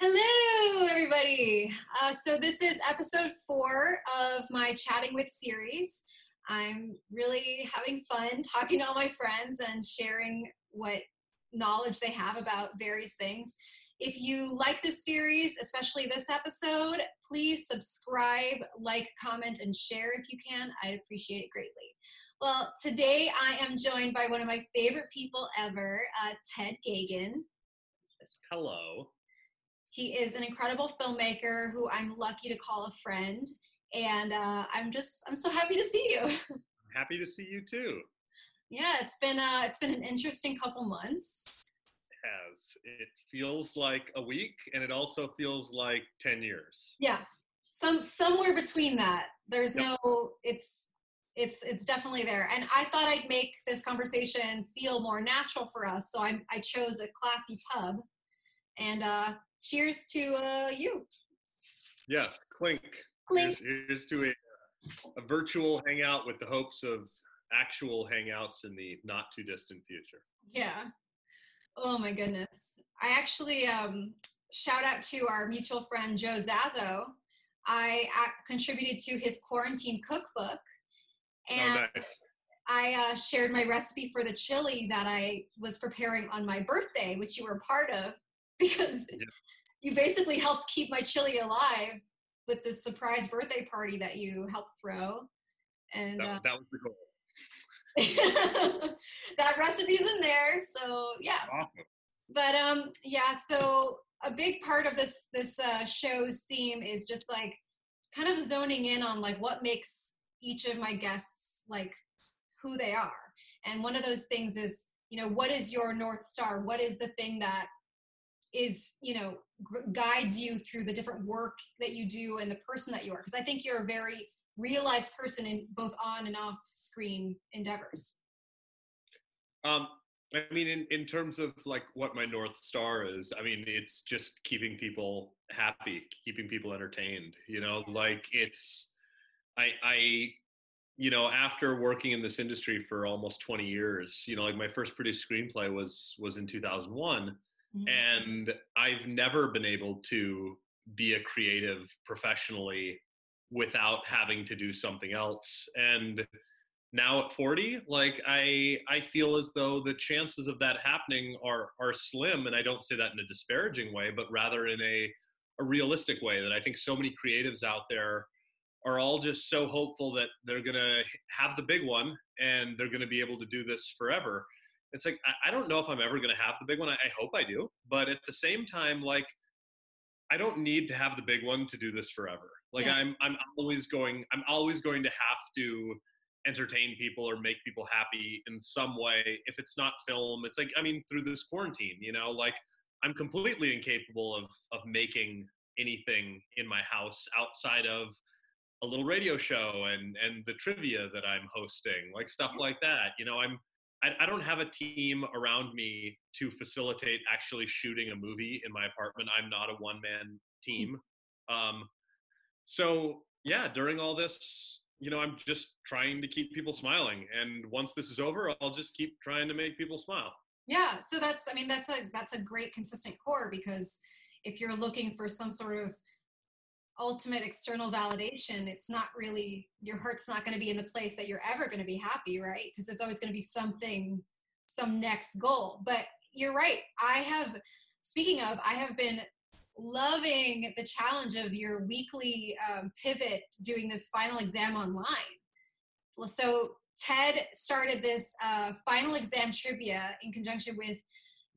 Hello, everybody. Uh, so, this is episode four of my Chatting with series. I'm really having fun talking to all my friends and sharing what knowledge they have about various things. If you like this series, especially this episode, please subscribe, like, comment, and share if you can. I'd appreciate it greatly. Well, today I am joined by one of my favorite people ever, uh, Ted Geoghegan. Hello. He is an incredible filmmaker who I'm lucky to call a friend, and uh, I'm just I'm so happy to see you. I'm happy to see you too. Yeah, it's been uh, it's been an interesting couple months. It has. It feels like a week, and it also feels like ten years. Yeah, some somewhere between that. There's yep. no. It's it's it's definitely there and i thought i'd make this conversation feel more natural for us so i i chose a classy pub and uh cheers to uh you. Yes clink. Clink. Here's, here's to a, a virtual hangout with the hopes of actual hangouts in the not too distant future. Yeah. Oh my goodness. I actually um shout out to our mutual friend joe zazo i contributed to his quarantine cookbook. Oh, and oh, nice. I uh, shared my recipe for the chili that I was preparing on my birthday, which you were part of, because yeah. you basically helped keep my chili alive with this surprise birthday party that you helped throw. And that, uh, that was the goal. that recipe's in there, so yeah. Awesome. But um, yeah. So a big part of this this uh, show's theme is just like kind of zoning in on like what makes each of my guests like who they are and one of those things is you know what is your north star what is the thing that is you know g- guides you through the different work that you do and the person that you are. Because i think you're a very realized person in both on and off screen endeavors. Um i mean in, in terms of like what my north star is i mean it's just keeping people happy keeping people entertained you know? Like it's I, I, you know, after working in this industry for almost 20 years, you know, like my first produced screenplay was was in 2001, mm-hmm. and I've never been able to be a creative professionally without having to do something else. And now at 40, like I I feel as though the chances of that happening are are slim, and I don't say that in a disparaging way, but rather in a a realistic way that I think so many creatives out there are all just so hopeful that they're going to have the big one and they're going to be able to do this forever. It's like, I, I don't know if I'm ever going to have the big one. I, I hope I do. But at the same time, like, I don't need to have the big one to do this forever. Like yeah. I'm, I'm always going, I'm always going to have to entertain people or make people happy in some way. If it's not film, it's like, I mean, through this quarantine, you know, like I'm completely incapable of, of making anything in my house outside of a little radio show and and the trivia that I'm hosting, like stuff like that. You know, I'm I, I don't have a team around me to facilitate actually shooting a movie in my apartment. I'm not a one man team. Um, so yeah, during all this, you know, I'm just trying to keep people smiling. And once this is over, I'll just keep trying to make people smile. Yeah. So that's I mean that's a that's a great consistent core because if you're looking for some sort of ultimate external validation it's not really your heart's not going to be in the place that you're ever going to be happy right? Because it's always going to be something some next goal. But you're right i have speaking of i have been loving the challenge of your weekly um, pivot doing this final exam online. So ted started this uh, final exam trivia in conjunction with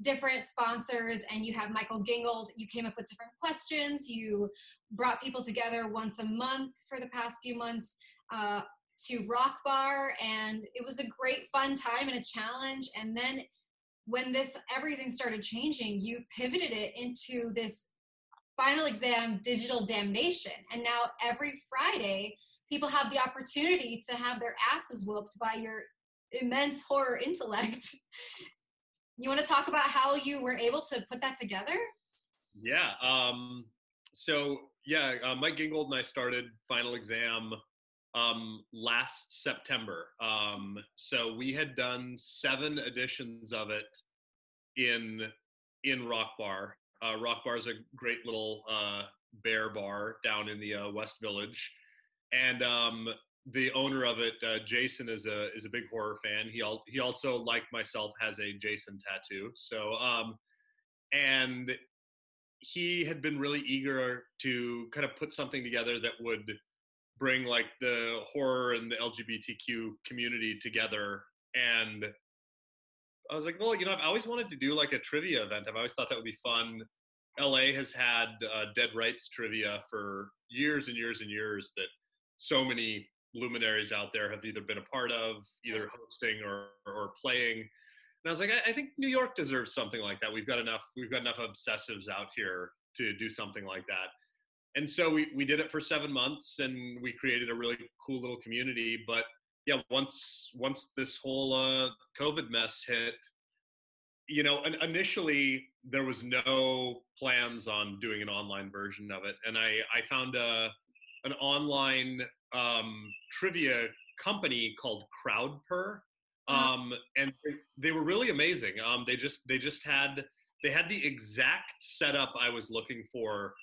different sponsors and you have Michael Gingold. You came up with different questions. You brought people together once a month for the past few months uh, to Rock Bar, and it was a great fun time and a challenge. And then when this everything started changing, you pivoted it into this final exam digital damnation. And now every Friday, people have the opportunity to have their asses whooped by your immense horror intellect you want to talk about how you were able to put that together? Yeah. Um, so yeah, uh, Mike Gingold and I started Final Exam um, last September. Um, so we had done seven editions of it in in Rock Bar, Uh, Rock Bar is a great little uh, bear bar down in the uh, West Village, and um, the owner of it, uh, Jason, is a is a big horror fan. He al- he also, like myself, has a Jason tattoo. So, um, and he had been really eager to kind of put something together that would bring like the horror and the LGBTQ community together. And I was like, well, you know, I've always wanted to do like a trivia event. I've always thought that would be fun. LA has had uh, dead rights trivia for years and years and years that so many luminaries out there have either been a part of, either hosting or or playing. And I was like, I, I think New York deserves something like that. We've got enough. We've got enough obsessives out here to do something like that. And so we we did it for seven months, and we created a really cool little community. But yeah, once once this whole uh, COVID mess hit, you know, initially there was no plans on doing an online version of it, and I I found a an online um, trivia company called Crowdpurr, uh-huh. um, and they were really amazing. Um, they just they just had they had the exact setup I was looking for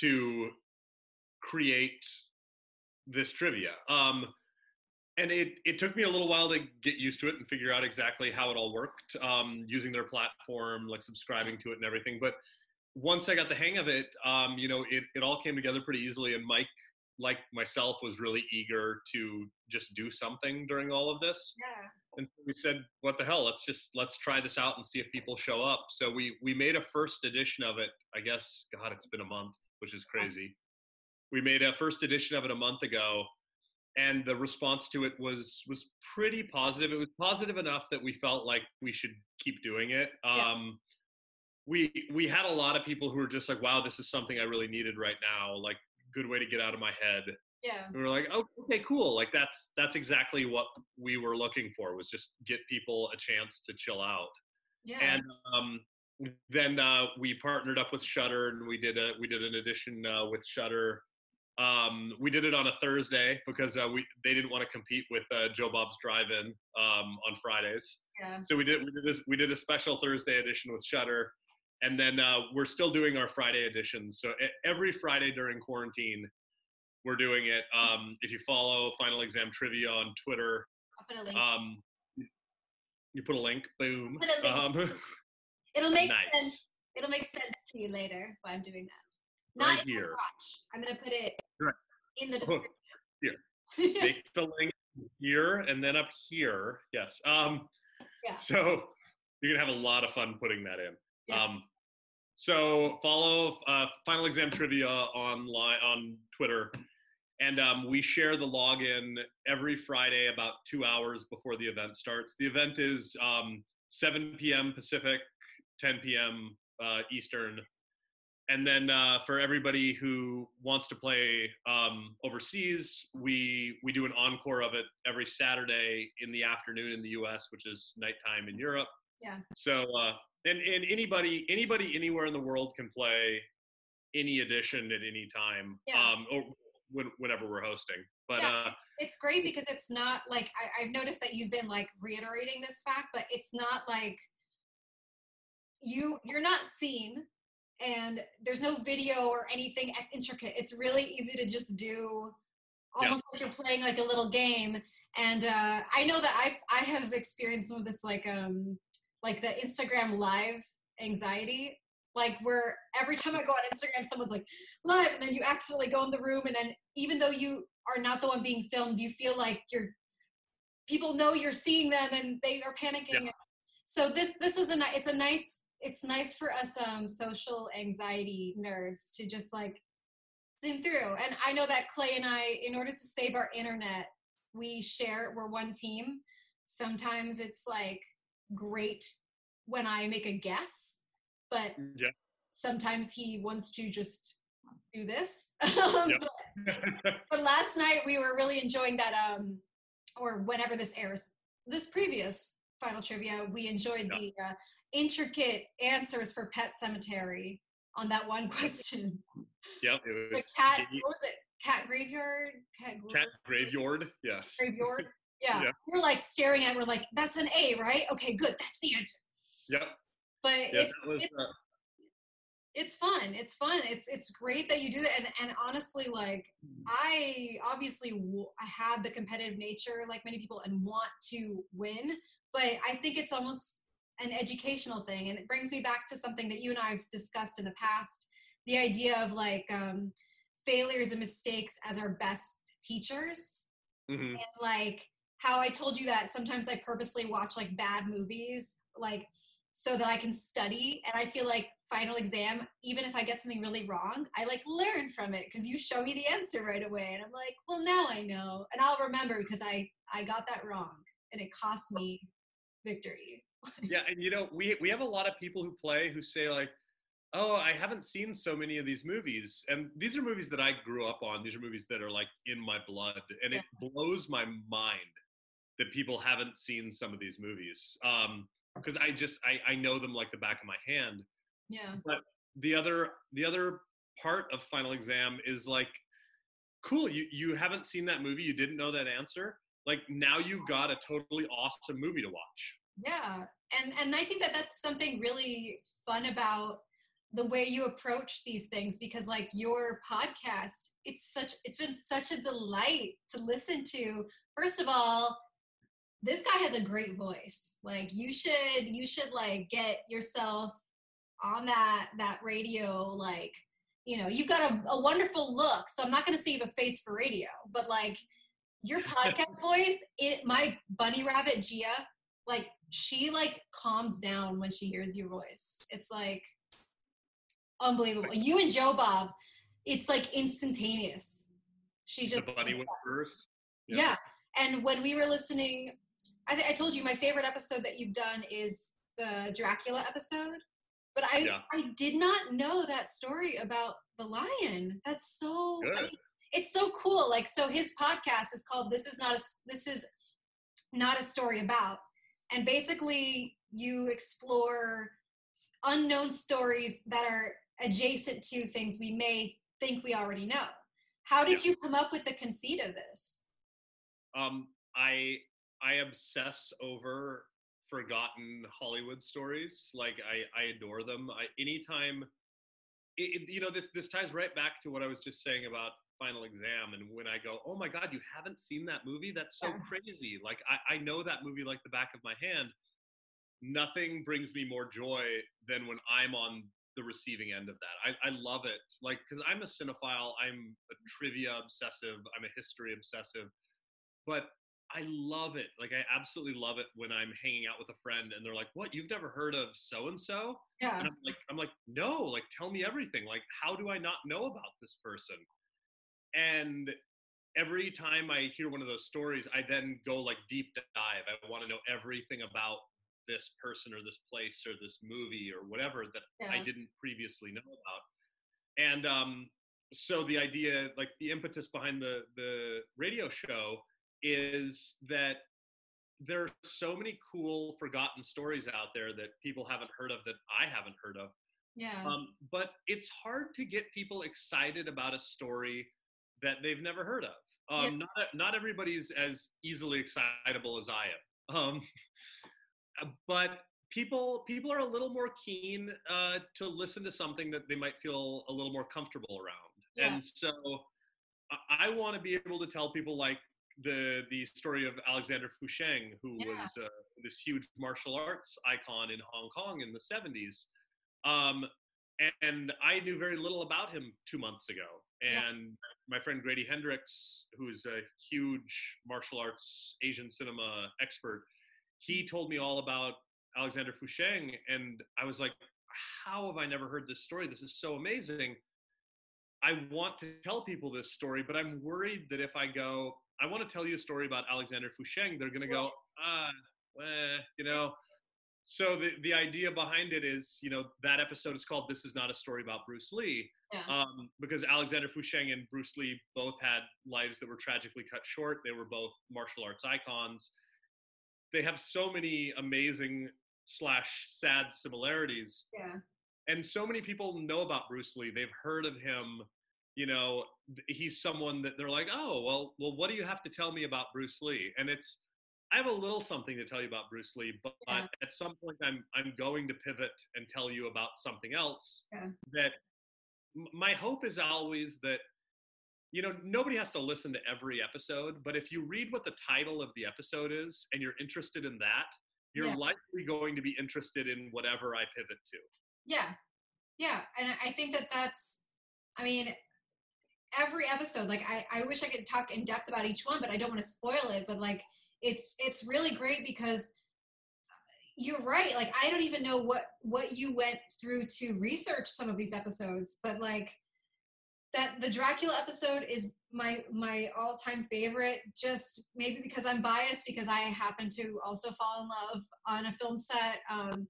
to create this trivia. Um, and it, it took me a little while to get used to it and figure out exactly how it all worked um, using their platform, like subscribing to it and everything. But once I got the hang of it, um, you know, it, it all came together pretty easily. And Mike, like myself, was really eager to just do something during all of this. Yeah. And we said, what the hell? Let's just let's try this out and see if people show up. So we we made a first edition of it. I guess God, it's been a month, which is crazy. We made a first edition of it a month ago and the response to it was was pretty positive. It was positive enough that we felt like we should keep doing it. Yeah. Um, we we had a lot of people who were just like, "Wow, this is something I really needed right now." Like, good way to get out of my head. Yeah. And we are like, "Oh, okay, cool. Like that's that's exactly what we were looking for. Was just get people a chance to chill out." Yeah. And um, then uh, we partnered up with Shudder and we did a we did an edition uh, with Shudder. um, we did it on a Thursday because uh, we they didn't want to compete with uh, Joe Bob's Drive-In um, on Fridays. Yeah. So we did we did this we did a special Thursday edition with Shudder, and then uh, we're still doing our Friday editions. So every Friday during quarantine, we're doing it. Um, if you follow Final Exam Trivia on Twitter, I'll put a link. Um, you put a link. Boom. Put a link. Um, It'll make nice. sense. It'll make sense to you later why I'm doing that. Not right here. I'm gonna put it right. in the description. Here. Take the link here and then up here. Yes. Um, yeah. So you're gonna have a lot of fun putting that in. Yeah. Um, so follow uh, Final Exam Trivia online on Twitter, and um, we share the login every Friday about two hours before the event starts. The event is um, 7 p.m. Pacific, 10 p.m. Uh, Eastern and then uh, for everybody who wants to play um, overseas, we we do an encore of it every Saturday in the afternoon in the U.S., which is nighttime in Europe. Yeah. So uh, and and anybody anybody anywhere in the world can play any edition at any time. Yeah. Um, or when, whenever we're hosting. But yeah, uh, it's great because it's not like I, I've noticed that you've been like reiterating this fact, but it's not like you you're not seen and there's no video or anything intricate. It's really easy to just do almost yeah. like you're playing like a little game. And uh, I know that I I have experienced some of this like um like the Instagram live anxiety, like where every time I go on Instagram, someone's like live, and then you accidentally go in the room, and then even though you are not the one being filmed, you feel like you're people know you're seeing them and they are panicking. Yeah. So this this is a it's a nice it's nice for us um social anxiety nerds to just like zoom through and i know that clay and i in order to save our internet we share we're one team sometimes it's like great when i make a guess but yeah. sometimes he wants to just do this um, but, but last night we were really enjoying that um or whenever this airs this previous final trivia we enjoyed yeah. the uh, intricate answers for Pet Sematary on that one question. Yep, it was. The cat, what was it? Cat graveyard? Cat, cat graveyard, yes. Graveyard, yeah. yeah. We're like staring at we're like, that's an A, right? Okay, good, that's the answer. Yep. But yeah, it's, was, it's, uh, it's fun it's fun it's it's great that you do that and and honestly like i obviously w- i have the competitive nature like many people and want to win but i think it's almost an educational thing and it brings me back to something that you and i've discussed in the past the idea of like um failures and mistakes as our best teachers Mhm. and like how I told you that sometimes I purposely watch like bad movies, like so that I can study. And I feel like final exam, even if I get something really wrong, I like learn from it because you show me the answer right away, and I'm like, well, now I know, and I'll remember because I I got that wrong, and it cost me victory. yeah and you know we we have a lot of people who play who say like oh i haven't seen so many of these movies and these are movies that i grew up on these are movies that are like in my blood and it blows my mind that people haven't seen some of these movies. Um because i just I, I know them like the back of my hand. Yeah, But the other the other part of final exam is like cool you you haven't seen that movie you didn't know that answer. Like now you've got a totally awesome movie to watch. Yeah, and and I think that that's something really fun about the way you approach these things because like your podcast it's such it's been such a delight to listen to. First of all this guy has a great voice. Like you should you should like get yourself on that that radio like you know you've got a, a wonderful look so i'm not going to save a face for radio but like your podcast voice it my bunny rabbit gia like she like calms down when she hears your voice. It's like unbelievable. You and joe bob it's like instantaneous. She just the bunny obsessed. whisperers Yeah. And when we were listening, I, th- I told you my favorite episode that you've done is the Dracula episode. But I, Yeah. I did not know that story about the lion. That's so. I mean, it's so cool. Like, so his podcast is called "This Is Not a This Is Not a Story About," and basically you explore unknown stories that are adjacent to things we may think we already know. How did you come up with the conceit of this? um i i obsess over forgotten hollywood stories like i i adore them. I anytime it, you know this this ties right back to what i was just saying about final exam and when i go oh my god you haven't seen that movie? That's so Yeah. crazy. Like i i know that movie like the back of my hand. Nothing brings me more joy than when i'm on the receiving end of that. I, I love it. Like because i'm a cinephile i'm a trivia obsessive i'm a history obsessive. But I love it. Like I absolutely love it when I'm hanging out with a friend and they're like, "What? You've never heard of so and so?" Yeah. And I'm like, "I'm like, no. Like, tell me everything. Like, how do I not know about this person?" And every time I hear one of those stories, I then go like deep dive. I want to know everything about this person or this place or this movie or whatever that I didn't previously know about. And um, so the idea, like the impetus behind the the radio show, is that there are so many cool forgotten stories out there that people haven't heard of that I haven't heard of. Yeah. Um, but it's hard to get people excited about a story that they've never heard of. Um, Yeah. Not not everybody's as easily excitable as I am. Um, but people people are a little more keen uh, to listen to something that they might feel a little more comfortable around. Yeah. And so I, I want to be able to tell people like the the story of Alexander Fu Sheng, who Yeah. was uh, this huge martial arts icon in Hong Kong in the 70s. Um, and I knew very little about him two months ago. Yeah. And my friend Grady Hendrix, who's a huge martial arts Asian cinema expert, he told me all about Alexander Fu Sheng. And I was like, how have I never heard this story? This is so amazing. I want to tell people this story, but I'm worried that if I go, I want to tell you a story about Alexander Fu Sheng, they're going to go, ah, eh, you know. So the the idea behind it is, you know, that episode is called "This Is Not a Story About Bruce Lee," Yeah. um, because Alexander Fu Sheng and Bruce Lee both had lives that were tragically cut short. They were both martial arts icons. They have so many amazing slash sad similarities yeah. and so many people know about Bruce Lee. They've heard of him. You know, he's someone that they're like, oh, well, well, what do you have to tell me about Bruce Lee? And it's I have a little something to tell you about Bruce Lee, but Yeah. at some point I'm I'm going to pivot and tell you about something else Yeah. that my hope is always that you know nobody has to listen to every episode, but if you read what the title of the episode is and you're interested in that, you're Yeah. likely going to be interested in whatever I pivot to. Yeah. Yeah. And I think that that's, I mean, every episode, like I, I wish I could talk in depth about each one, but I don't want to spoil it. But like it's it's really great because you're right. Like I don't even know what what you went through to research some of these episodes, but like that the Dracula episode is my my all-time favorite just maybe because I'm biased because I happen to also fall in love on a film set um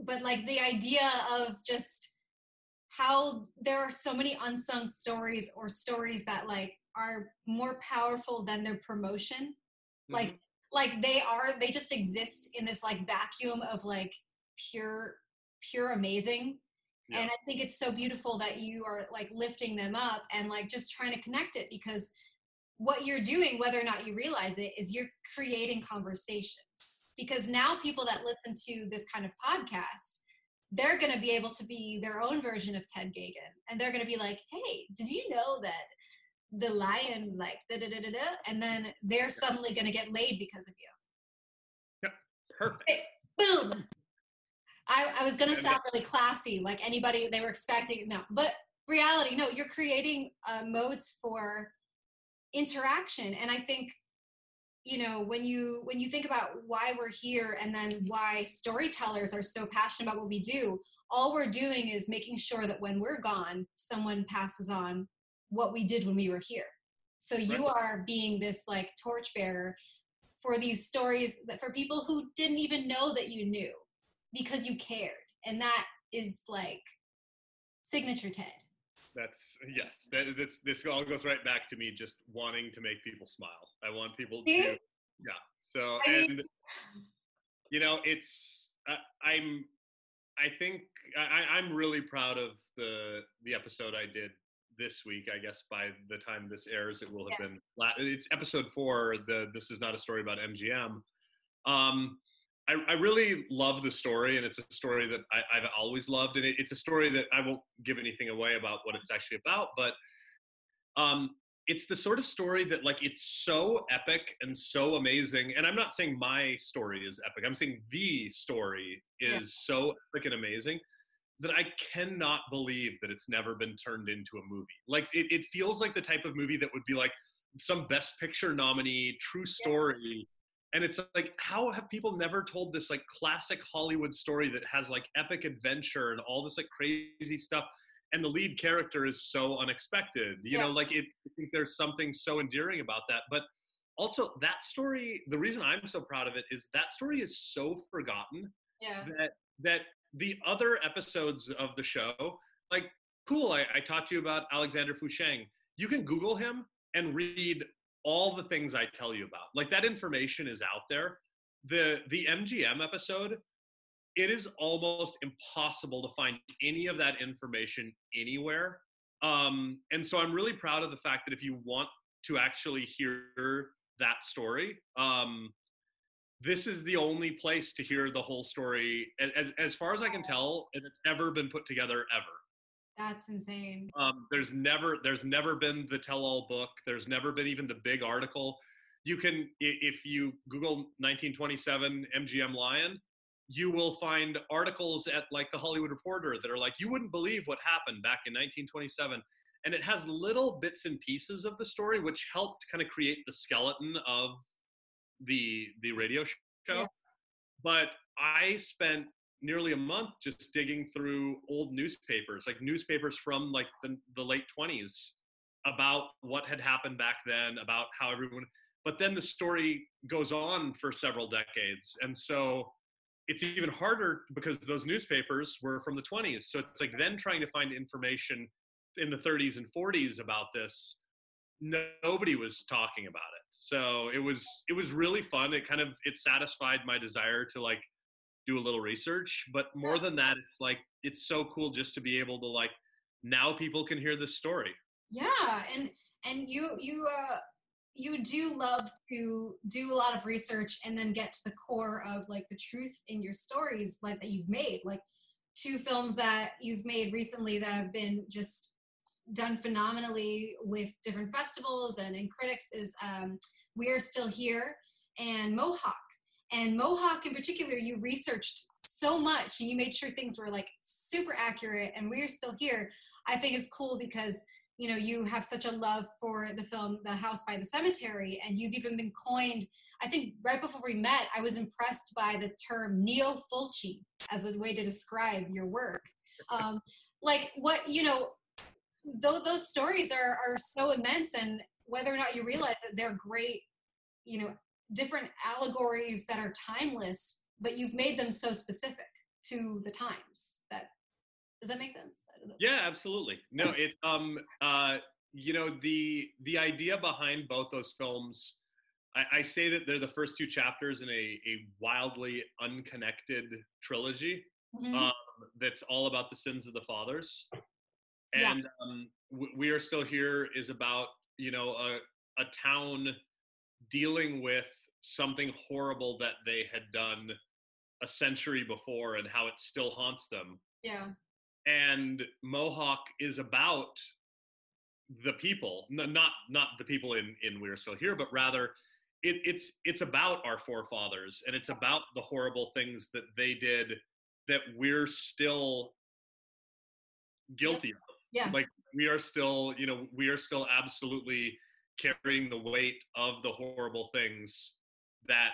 but like the idea of just how there are so many unsung stories or stories that like are more powerful than their promotion like Mhm. like they are they just exist in this like vacuum of like pure pure amazing Yeah. and i think it's so beautiful that you are like lifting them up and like just trying to connect it because what you're doing whether or not you realize it is you're creating conversations because now people that listen to this kind of podcast they're going to be able to be their own version of ted Geoghegan and they're going to be like hey did you know that the lion like da da da da da and then they're suddenly going to get laid because of you. Perfect. boom. I, I was going to sound really classy like anybody they were expecting no but reality no you're creating uh, modes for interaction. And i think you know when you when you think about why we're here and then why storytellers are so passionate about what we do all we're doing is making sure that when we're gone someone passes on what we did when we were here. So you Right. are being this like torchbearer for these stories that for people who didn't even know that you knew because you cared. And that is like signature ted That's yes. That, that's this all goes right back to me just wanting to make people smile. I want people to yeah. So I mean- and you know it's I'm I think I, I'm really proud of the the episode I did this week. I guess by the time this airs, it will have been la- it's episode four. The this is not a story about MGM. Um, I, I really love the story, and it's a story that I, I've always loved, and it, it's a story that I won't give anything away about what it's actually about, but um, it's the sort of story that like it's so epic and so amazing. And I'm not saying my story is epic. I'm saying the story is Yeah. so epic and amazing that I cannot believe that it's never been turned into a movie. Like it, it feels like the type of movie that would be like some best picture nominee, true story. And it's like, how have people never told this like classic Hollywood story that has like epic adventure and all this like crazy stuff? And the lead character is so unexpected. You Yeah. know, like it, I think there's something so endearing about that. But also, that story, the reason I'm so proud of it is that story is so forgotten yeah that that the other episodes of the show, like, cool, I, I to you about Alexander Fu Sheng. You can Google him and read all the things I tell you about. Like that information is out there. The the MGM episode, it is almost impossible to find any of that information anywhere. Um, and so I'm really proud of the fact that if you want to actually hear that story, um, this is the only place to hear the whole story as, as far as i can tell and it's ever been put together ever that's insane. Um, there's never there's never been the tell-all book. There's never been even the big article. You can if you google 1927 mgm lion you will find articles at like the hollywood reporter that are like you wouldn't believe what happened back in 1927 and it has little bits and pieces of the story which helped kind of create the skeleton of the the radio show. Yeah. but i spent nearly a month just digging through old newspapers like newspapers from like the, the late 20s about what had happened back then about how everyone but then the story goes on for several decades. And so it's even harder because those newspapers were from the 20s so it's like then trying to find information in the 30s and 40s about this nobody was talking about it. So it was it was really fun. It kind of it satisfied my desire to like do a little research but more than that it's like it's so cool just to be able to like now people can hear this story. Yeah and and you you uh you do love to do a lot of research and then get to the core of like the truth in your stories like that you've made like two films that you've made recently that have been just done phenomenally with different festivals and in critics is um, we are still here and mohawk and mohawk in particular you researched so much and you made sure things were like super accurate and we're still here. I think is cool because you know you have such a love for the film the house by the cemetery and you've even been coined i think right before we met i was impressed by the term neo fulci as a way to describe your work. Um, like what you know those, those stories are are so immense and whether or not you realize that they're great you know different allegories that are timeless but you've made them so specific to the times that does that make sense yeah absolutely no it um uh you know the the idea behind both those films I, I say that they're the first two chapters in a, a wildly unconnected trilogy mm-hmm. um, that's all about the sins of the fathers and yeah. um, we are still here is about you know a, a town dealing with something horrible that they had done a century before and how it still haunts them. Yeah. And mohawk is about the people not not the people in in we're still here but rather it, it's it's about our forefathers and it's about the horrible things that they did that we're still guilty of. Yeah. Like we are still you know we are still absolutely carrying the weight of the horrible things that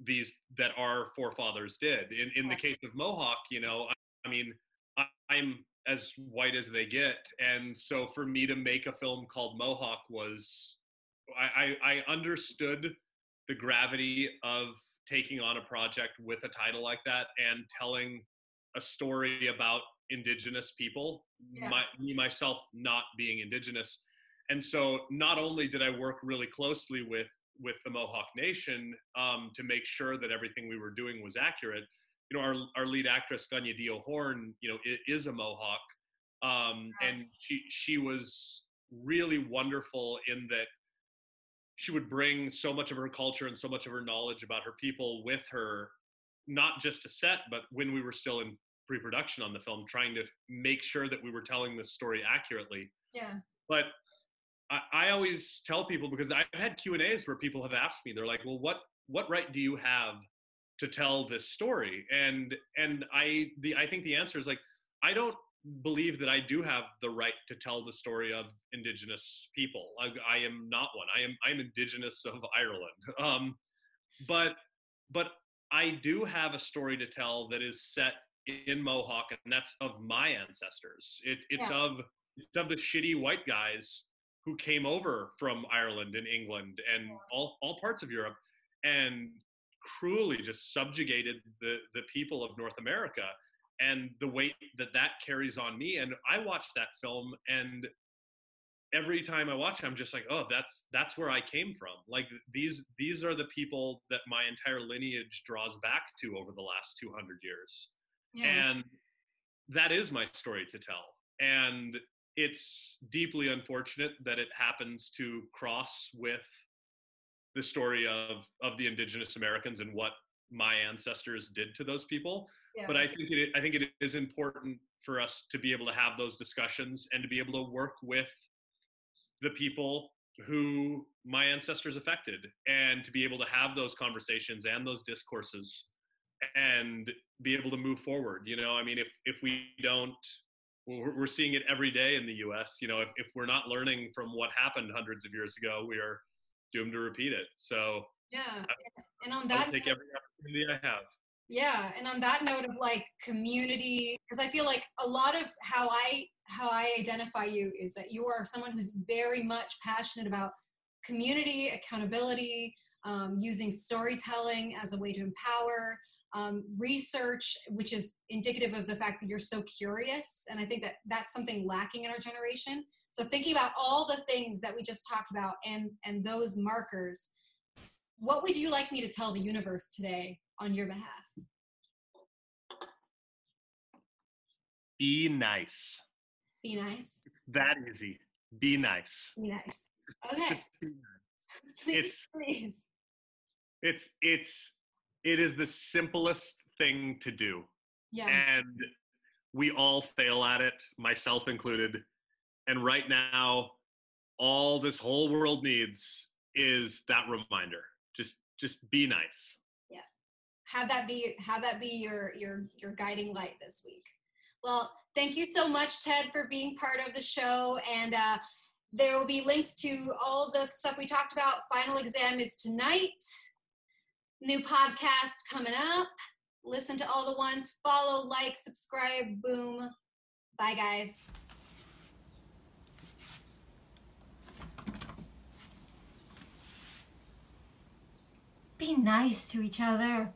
these that our forefathers did. In in the case of mohawk you know i, I mean I, i'm as white as they get. And so for me to make a film called mohawk was I, I, I understood the gravity of taking on a project with a title like that and telling a story about indigenous people yeah. my, me myself not being indigenous. And so not only did i work really closely with with the mohawk nation um, to make sure that everything we were doing was accurate. You know our, our lead actress Kaniehtiio Horn you know is a mohawk um, and she she was really wonderful in that she would bring so much of her culture and so much of her knowledge about her people with her not just to set but when we were still in pre-production on the film trying to make sure that we were telling this story accurately. Yeah. But I, I always tell people because i've had q and a's where people have asked me they're like well what what right do you have to tell this story and and i the i think the answer is like i don't believe that i do have the right to tell the story of indigenous people i, I am not one i am i'm indigenous of ireland um but but i do have a story to tell that is set in Mohawk, and that's of my ancestors. It, it's yeah. of it's of the shitty white guys who came over from Ireland and England and all, all parts of Europe and cruelly just subjugated the, the people of North America and the weight that that carries on me. And I watched that film and every time I watch it, I'm just like, oh, that's, that's where I came from. Like these, these are the people that my entire lineage draws back to over the last 200 years yeah. and that is my story to tell and it's deeply unfortunate that it happens to cross with the story of of the indigenous americans and what my ancestors did to those people yeah. but i think it i think it is important for us to be able to have those discussions and to be able to work with the people who my ancestors affected and to be able to have those conversations and those discourses and be able to move forward. You know, I mean, if if we don't, we're, we're seeing it every day in the U.S. You know, if if we're not learning from what happened hundreds of years ago, we are doomed to repeat it. So yeah, I, and on that, I'll take every opportunity I have. Yeah, and on that note of like community, because I feel like a lot of how I how I identify you is that you are someone who's very much passionate about community accountability, um, using storytelling as a way to empower, um, research, which is indicative of the fact that you're so curious. And I think that that's something lacking in our generation. So thinking about all the things that we just talked about and, and those markers, what would you like me to tell the universe today on your behalf? Be nice. Be nice. It's that easy. Be nice. Be nice. Okay. please, it's please. it's it's it is the simplest thing to do. Yeah. and we all fail at it myself included. And right now all this whole world needs is that reminder. Just just be nice. Yeah. have that be have that be your your your guiding light this week. Well thank you so much ted for being part of the show. And uh, there will be links to all the stuff we talked about. Final exam is tonight new podcast coming up. Listen to all the ones. Follow like subscribe. Boom. Bye guys. Be nice to each other.